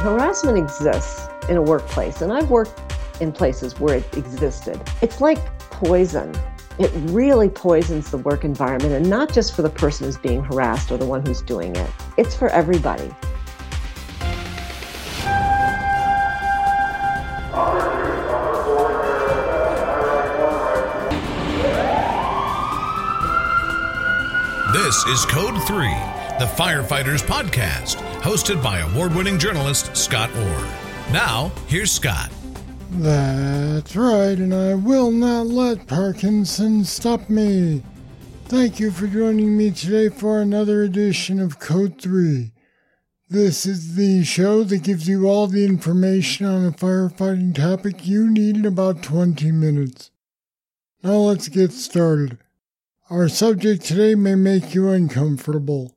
Harassment exists in a workplace, and I've worked in places where it existed. It's like poison. It really poisons the work environment, and not just for the person who's being harassed or the one who's doing it, it's for everybody. This is Code 3, the Firefighters Podcast, hosted by award winning journalist Scott Orr. Now, here's Scott. That's right, and I will not let Parkinson stop me. Thank you for joining me today for another edition of Code 3. This is the show that gives you all the information on a firefighting topic you need in about 20 minutes. Now let's get started. Our subject today may make you uncomfortable.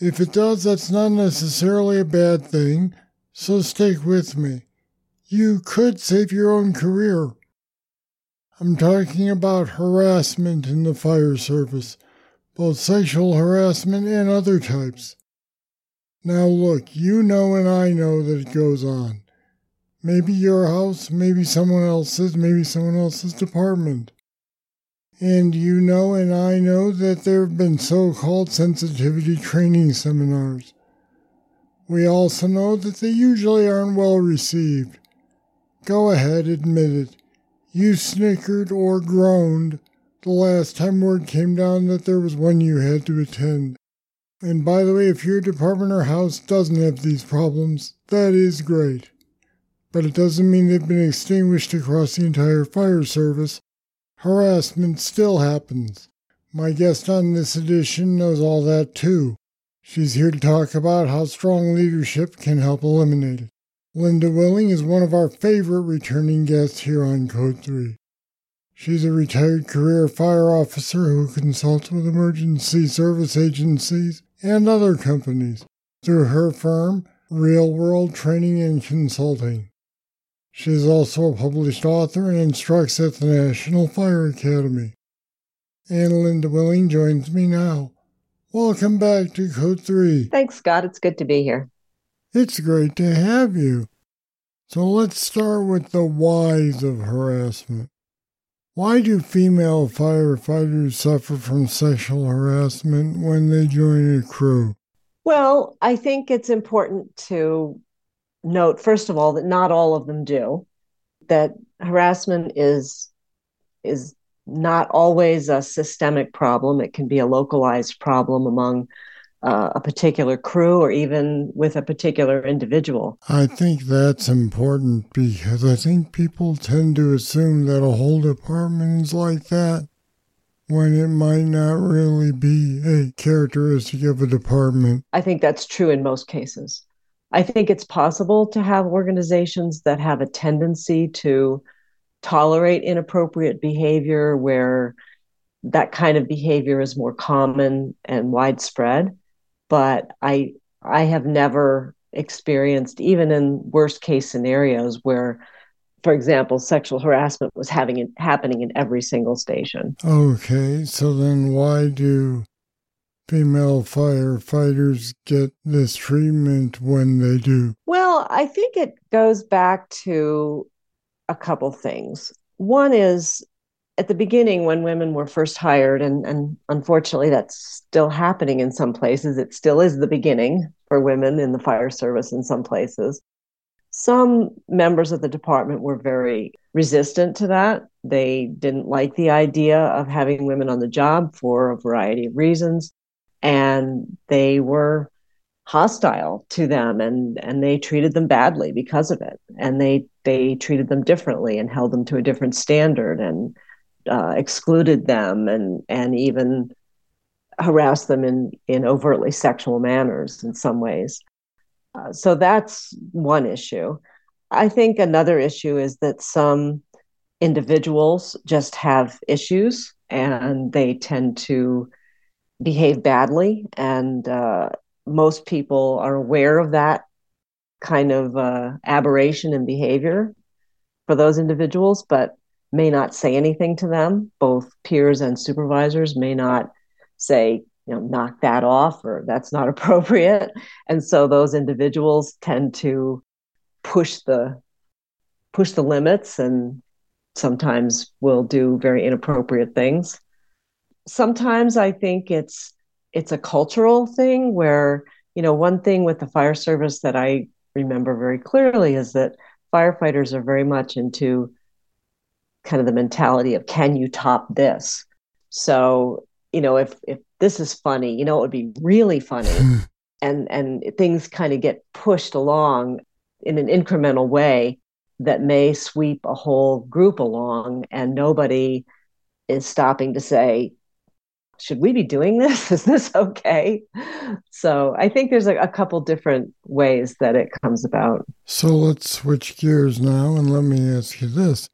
If it does, that's not necessarily a bad thing, so stick with me. You could save your own career. I'm talking about harassment in the fire service, both sexual harassment and other types. Now, look, you know and I know that it goes on. Maybe your house, maybe someone else's, maybe someone else's department. And you know, and I know that there have been so called sensitivity training seminars. We also know that they usually aren't well received. Go ahead, admit it. You snickered or groaned the last time word came down that there was one you had to attend. And by the way, if your department or house doesn't have these problems, that is great. But it doesn't mean they've been extinguished across the entire fire service harassment still happens. My guest on this edition knows all that too. She's here to talk about how strong leadership can help eliminate it. Linda Willing is one of our favorite returning guests here on Code 3. She's a retired career fire officer who consults with emergency service agencies and other companies through her firm, Real World Training and Consulting. She is also a published author and instructs at the National Fire Academy. And Linda Willing joins me now. Welcome back to Code 3. Thanks, Scott. It's good to be here. It's great to have you. So let's start with the whys of harassment. Why do female firefighters suffer from sexual harassment when they join a crew? Well, I think it's important to note, first of all, that not all of them do. That harassment is is not always a systemic problem. It can be a localized problem among uh, a particular crew or even with a particular individual. I think that's important because I think people tend to assume that a whole department is like that when it might not really be a characteristic of a department. I think that's true in most cases. I think it's possible to have organizations that have a tendency to tolerate inappropriate behavior where that kind of behavior is more common and widespread. But i i have never experienced even in worst case scenarios where for example sexual harassment was having happening in every single station. Okay so then why do female firefighters get this treatment when they do? Well, I think it goes back to a couple things. One is at the beginning when women were first hired, and, and unfortunately that's still happening in some places, it still is the beginning for women in the fire service in some places. Some members of the department were very resistant to that. They didn't like the idea of having women on the job for a variety of reasons and they were hostile to them and and they treated them badly because of it. And they they treated them differently and held them to a different standard and uh, excluded them and and even harassed them in in overtly sexual manners in some ways. Uh, so that's one issue. I think another issue is that some individuals just have issues and they tend to behave badly, and uh, most people are aware of that kind of uh, aberration in behavior for those individuals, but may not say anything to them. Both peers and supervisors may not say, you know knock that off or that's not appropriate and so those individuals tend to push the push the limits and sometimes will do very inappropriate things sometimes i think it's it's a cultural thing where you know one thing with the fire service that i remember very clearly is that firefighters are very much into kind of the mentality of can you top this so you know if if this is funny you know it would be really funny hmm. and and things kind of get pushed along in an incremental way that may sweep a whole group along and nobody is stopping to say should we be doing this is this okay so i think there's a, a couple different ways that it comes about so let's switch gears now and let me ask you this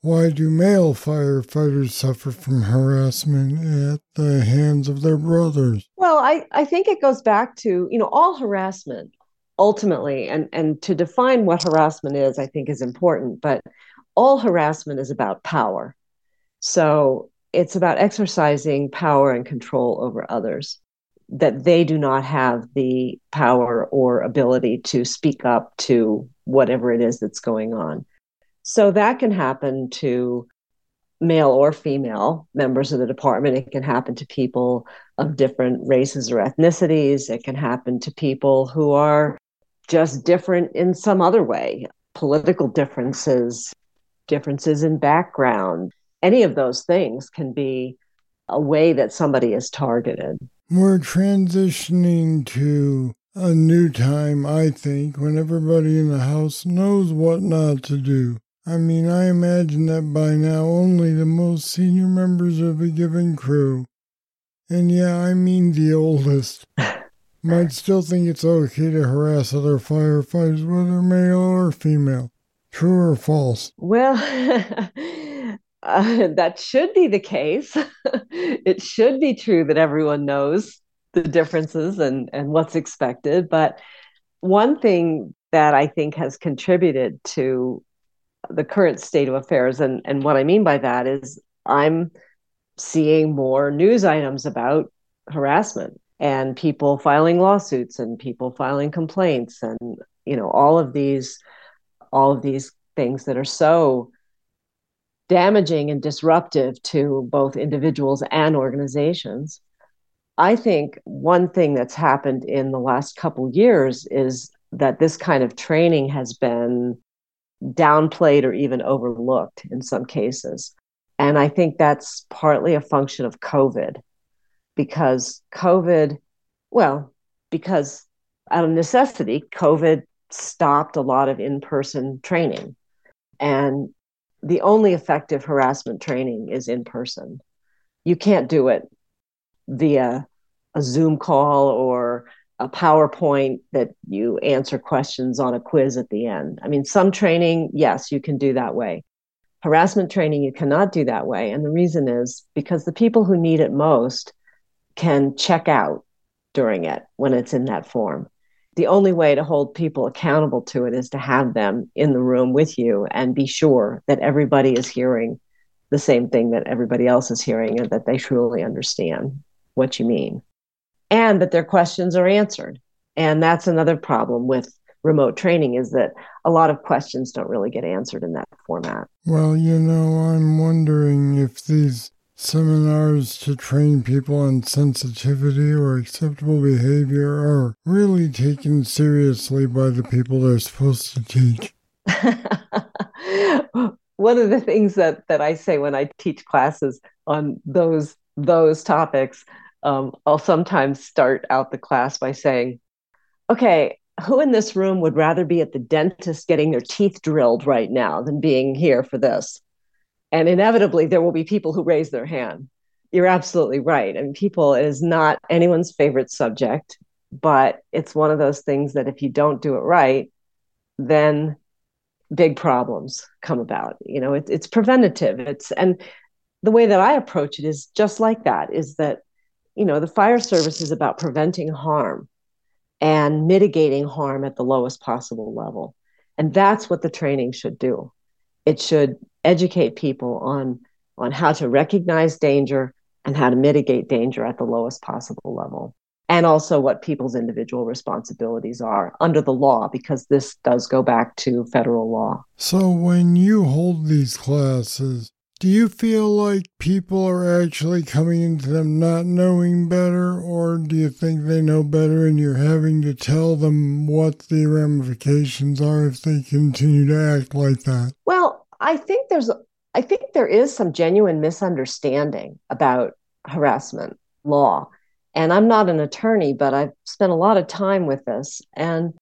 why do male firefighters suffer from harassment at the hands of their brothers? Well, I, I think it goes back to, you know, all harassment ultimately, and, and to define what harassment is, I think is important, but all harassment is about power. So it's about exercising power and control over others, that they do not have the power or ability to speak up to whatever it is that's going on. So that can happen to male or female members of the department. It can happen to people of different races or ethnicities. It can happen to people who are just different in some other way, political differences, differences in background. Any of those things can be a way that somebody is targeted. We're transitioning to a new time, I think, when everybody in the house knows what not to do. I mean, I imagine that by now only the most senior members of a given crew, and yeah, I mean the oldest, might still think it's okay to harass other firefighters, whether male or female. True or false? Well, uh, that should be the case. it should be true that everyone knows the differences and, and what's expected. But one thing that I think has contributed to the current state of affairs. And, and what I mean by that is I'm seeing more news items about harassment and people filing lawsuits and people filing complaints and you know all of these all of these things that are so damaging and disruptive to both individuals and organizations i think one thing that's happened in the last couple years is that this kind of training has been downplayed or even overlooked in some cases. And I think that's partly a function of COVID because COVID, well, because out of necessity, COVID stopped a lot of in person training. And the only effective harassment training is in person. You can't do it via a Zoom call or a PowerPoint that you answer questions on a quiz at the end. I mean, some training, yes, you can do that way. Harassment training, you cannot do that way. And the reason is because the people who need it most can check out during it when it's in that form. The only way to hold people accountable to it is to have them in the room with you and be sure that everybody is hearing the same thing that everybody else is hearing and that they truly understand what you mean and that their questions are answered. And that's another problem with remote training is that a lot of questions don't really get answered in that format. Well, you know, I'm wondering if these seminars to train people on sensitivity or acceptable behavior are really taken seriously by the people they're supposed to teach. One of the things that, that I say when I teach classes on those those topics um, I'll sometimes start out the class by saying, okay, who in this room would rather be at the dentist getting their teeth drilled right now than being here for this? And inevitably, there will be people who raise their hand. You're absolutely right. And people is not anyone's favorite subject, but it's one of those things that if you don't do it right, then big problems come about. You know, it, it's preventative. It's and the way that I approach it is just like that. Is that you know, the fire service is about preventing harm and mitigating harm at the lowest possible level. And that's what the training should do. It should educate people on, on how to recognize danger and how to mitigate danger at the lowest possible level. And also what people's individual responsibilities are under the law, because this does go back to federal law. So, when you hold these classes, do you feel like people are actually coming into them not knowing better, or do you think they know better and you're having to tell them what the ramifications are if they continue to act like that? Well, I think there's I think there is some genuine misunderstanding about harassment law. And I'm not an attorney, but I've spent a lot of time with this. And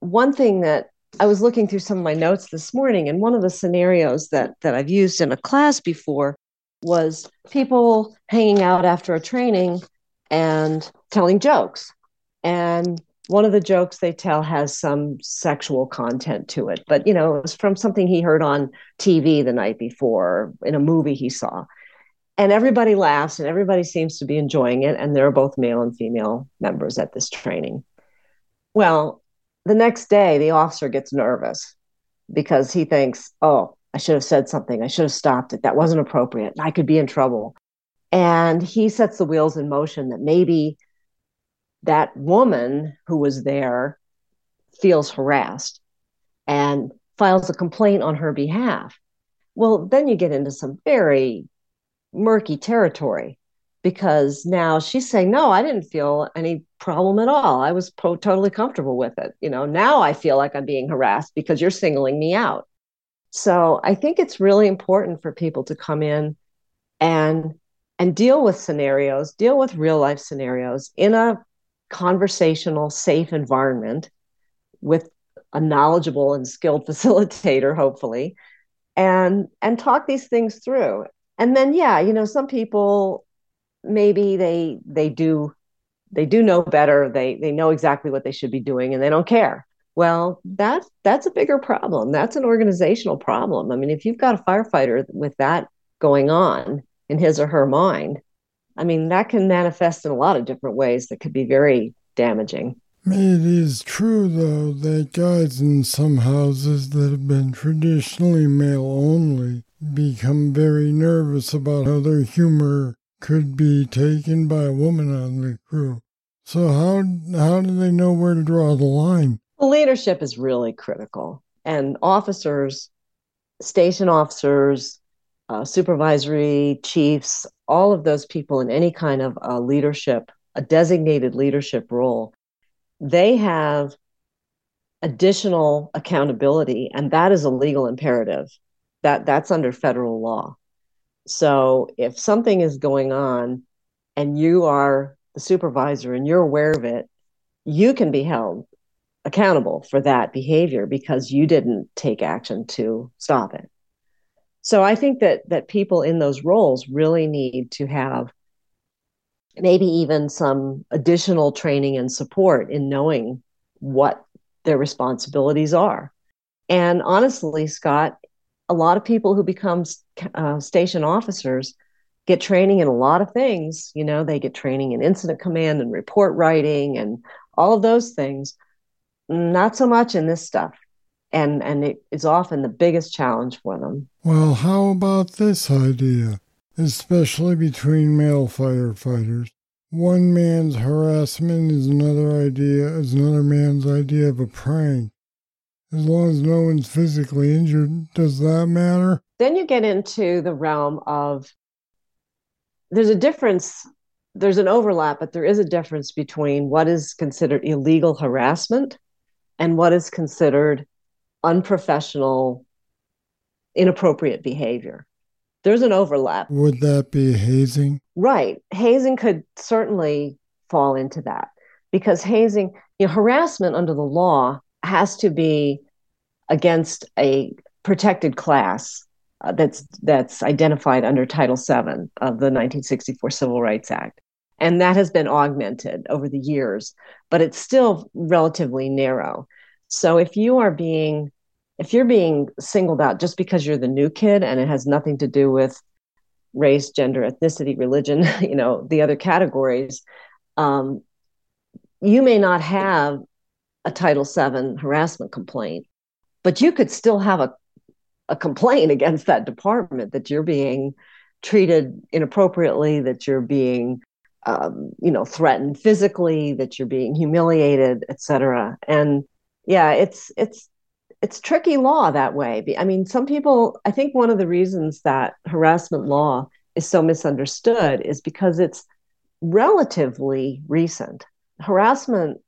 one thing that I was looking through some of my notes this morning, and one of the scenarios that that I've used in a class before was people hanging out after a training and telling jokes. And one of the jokes they tell has some sexual content to it, but you know, it was from something he heard on TV the night before in a movie he saw. And everybody laughs and everybody seems to be enjoying it. And there are both male and female members at this training. Well, the next day, the officer gets nervous because he thinks, oh, I should have said something. I should have stopped it. That wasn't appropriate. I could be in trouble. And he sets the wheels in motion that maybe that woman who was there feels harassed and files a complaint on her behalf. Well, then you get into some very murky territory because now she's saying, No, I didn't feel any problem at all. I was totally comfortable with it. You know, now I feel like I'm being harassed because you're singling me out. So I think it's really important for people to come in and and deal with scenarios, deal with real life scenarios in a conversational, safe environment with a knowledgeable and skilled facilitator, hopefully, and and talk these things through. And then yeah, you know, some people maybe they they do they do know better. They they know exactly what they should be doing and they don't care. Well that's that's a bigger problem. That's an organizational problem. I mean if you've got a firefighter with that going on in his or her mind i mean that can manifest in a lot of different ways that could be very damaging it is true, though, that guys in some houses that have been traditionally male only become very nervous about how their humor could be taken by a woman on the crew. So how how do they know where to draw the line? Leadership is really critical, and officers, station officers, uh, supervisory chiefs, all of those people in any kind of leadership, a designated leadership role, they have additional accountability, and that is a legal imperative. That that's under federal law. So if something is going on and you are the supervisor and you're aware of it, you can be held accountable for that behavior because you didn't take action to stop it. So I think that that people in those roles really need to have maybe even some additional training and support in knowing what their responsibilities are. And honestly, Scott, a lot of people who become uh, station officers get training in a lot of things. You know, they get training in incident command and report writing and all of those things. Not so much in this stuff. And, and it is often the biggest challenge for them. Well, how about this idea, especially between male firefighters? One man's harassment is another idea, is another man's idea of a prank as long as no one's physically injured. Does that matter? Then you get into the realm of there's a difference, there's an overlap, but there is a difference between what is considered illegal harassment and what is considered unprofessional, inappropriate behavior. There's an overlap. Would that be hazing? Right. Hazing could certainly fall into that because hazing, you know, harassment under the law has to be against a protected class uh, that's that's identified under Title VII of the 1964 Civil Rights Act, and that has been augmented over the years, but it's still relatively narrow. So if you are being if you're being singled out just because you're the new kid and it has nothing to do with race, gender, ethnicity, religion, you know, the other categories, um, you may not have a Title VII harassment complaint, but you could still have a, a complaint against that department that you're being treated inappropriately, that you're being um, you know threatened physically, that you're being humiliated, etc. And yeah, it's it's it's tricky law that way. I mean, some people. I think one of the reasons that harassment law is so misunderstood is because it's relatively recent. Harassment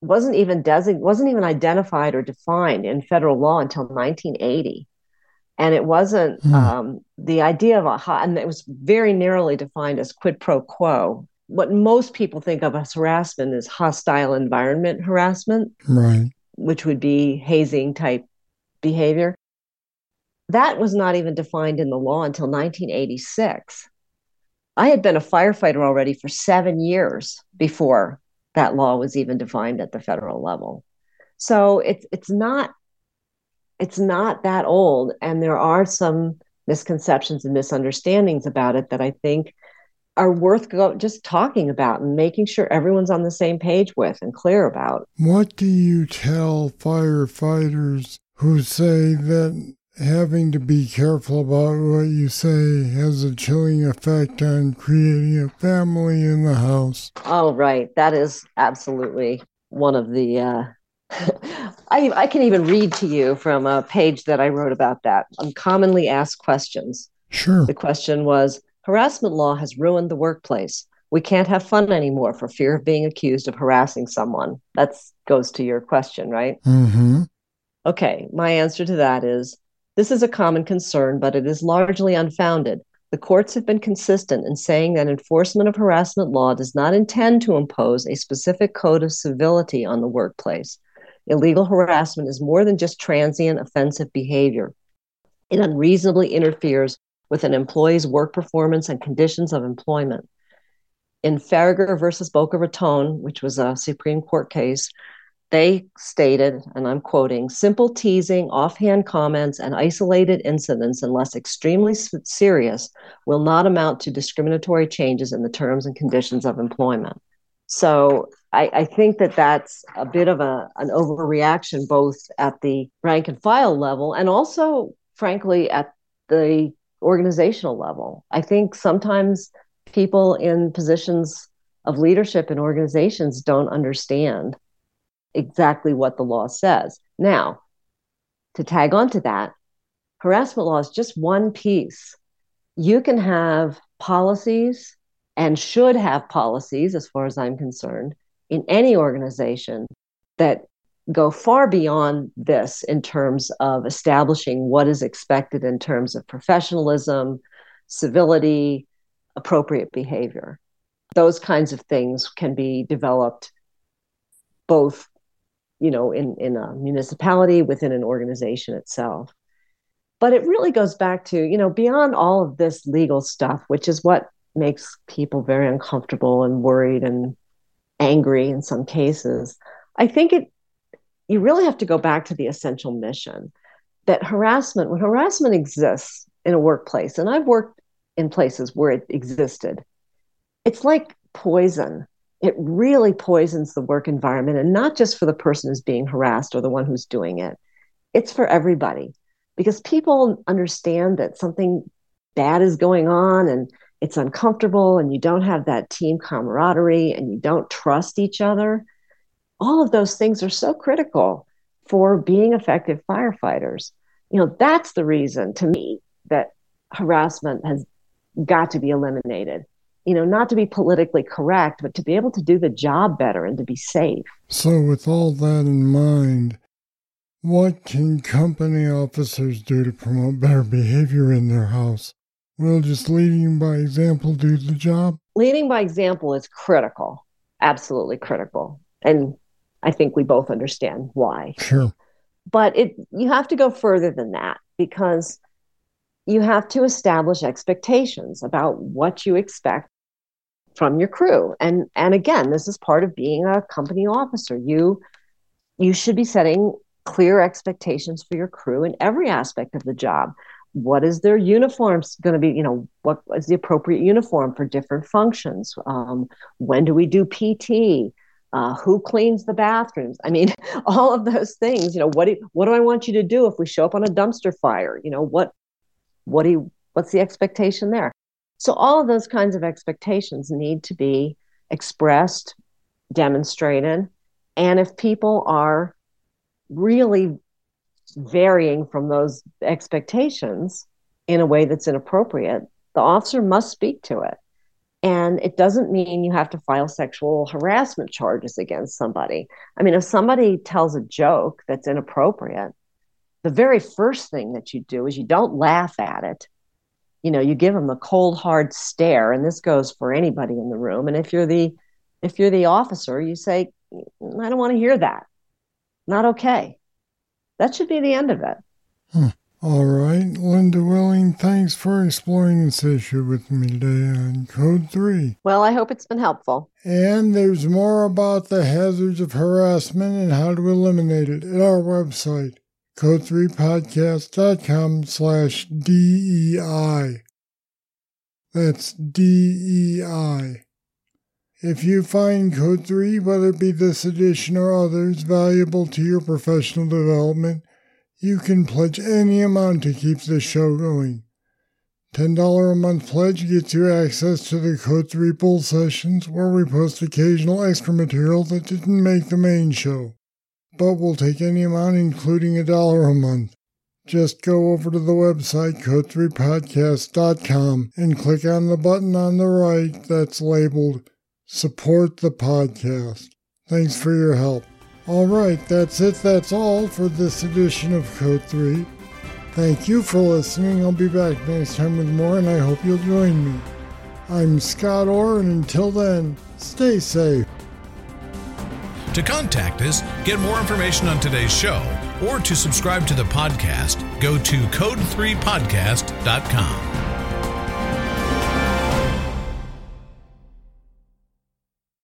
wasn't even design wasn't even identified or defined in federal law until 1980 and it wasn't mm. um, the idea of a and it was very narrowly defined as quid pro quo what most people think of as harassment is hostile environment harassment right which would be hazing type behavior that was not even defined in the law until 1986 i had been a firefighter already for seven years before that law was even defined at the federal level. So it's it's not it's not that old, and there are some misconceptions and misunderstandings about it that I think are worth go- just talking about and making sure everyone's on the same page with and clear about. What do you tell firefighters who say that having to be careful about what you say has a chilling effect on creating a family in the house. Oh, right. That is absolutely one of the. Uh, I, I can even read to you from a page that I wrote about that. Uncommonly asked questions. Sure. The question was Harassment law has ruined the workplace. We can't have fun anymore for fear of being accused of harassing someone. That goes to your question, right? Mm-hmm. Okay, my answer to that is this is a common concern, but it is largely unfounded. The courts have been consistent in saying that enforcement of harassment law does not intend to impose a specific code of civility on the workplace. Illegal harassment is more than just transient offensive behavior. It unreasonably interferes with an employee's work performance and conditions of employment. In Faragher versus Boca Raton, which was a Supreme Court case, they stated, and I'm quoting, simple teasing, offhand comments, and isolated incidents, unless extremely serious, will not amount to discriminatory changes in the terms and conditions of employment. So I, I think that that's a bit of a, an overreaction, both at the rank and file level and also, frankly, at the organizational level. I think sometimes people in positions of leadership in organizations don't understand exactly what the law says. Now, to tag on to that, harassment law is just one piece. You can have policies and should have policies, as far as I'm concerned, in any organization that go far beyond this in terms of establishing what is expected in terms of professionalism, civility, appropriate behavior. Those kinds of things can be developed both you know, in, in a municipality, within an organization itself. But it really goes back to, you know, beyond all of this legal stuff, which is what makes people very uncomfortable and worried and angry in some cases. I think it you really have to go back to the essential mission that harassment, when harassment exists in a workplace, and I've worked in places where it existed, it's like poison. It really poisons the work environment and not just for the person who's being harassed or the one who's doing it. It's for everybody because people understand that something bad is going on and it's uncomfortable and you don't have that team camaraderie and you don't trust each other all of those things are so critical for being effective firefighters you know that's the reason to me that harassment has got to be eliminated you know, not to be politically correct, but to be able to do the job better and to be safe. So, with all that in mind, what can company officers do to promote better behavior in their house? Will just leading by example do the job? Leading by example is critical, absolutely critical. And I think we both understand why. Sure. But it you have to go further than that because you have to establish expectations about what you expect from your crew. And and again this is part of being a company officer. You you should be setting clear expectations for your crew in every aspect of the job. What is their uniforms going to be you know what is the appropriate uniform for different functions? Um, when do we do pt uh, who cleans the bathrooms i mean all of those things you know what do, what do i want you to do if we show up on a dumpster fire you know what what do you What's the expectation there? So, all of those kinds of expectations need to be expressed, demonstrated. And if people are really varying from those expectations in a way that's inappropriate, the officer must speak to it. And it doesn't mean you have to file sexual harassment charges against somebody. I mean, if somebody tells a joke that's inappropriate, the very first thing that you do is you don't laugh at it. You know, you give them a cold, hard stare, and this goes for anybody in the room. And if you're the if you're the officer, you say, I don't want to hear that. Not okay. That should be the end of it. Hmm. All right, thanks for exploring this issue with me today on Code 3. Well, I hope it's been helpful. And there's more about the hazards of harassment and how to eliminate it at our website, code3podcast.com slash DEI. That's DEI. If you find Code 3, whether it be this edition or others, valuable to your professional development, you can pledge any amount to keep this show going. $10 a month pledge gets you access to the Code 3 Bull sessions where we post occasional extra material that didn't make the main show. But we'll take any amount, including a dollar a month. Just go over to the website, code3podcast.com, and click on the button on the right that's labeled Support the Podcast. Thanks for your help. All right, that's it. That's all for this edition of Code 3. Thank you for listening. I'll be back next time with more, and I hope you'll join me. I'm Scott Orr, and until then, stay safe. To contact us, get more information on today's show, or to subscribe to the podcast, go to code3podcast.com.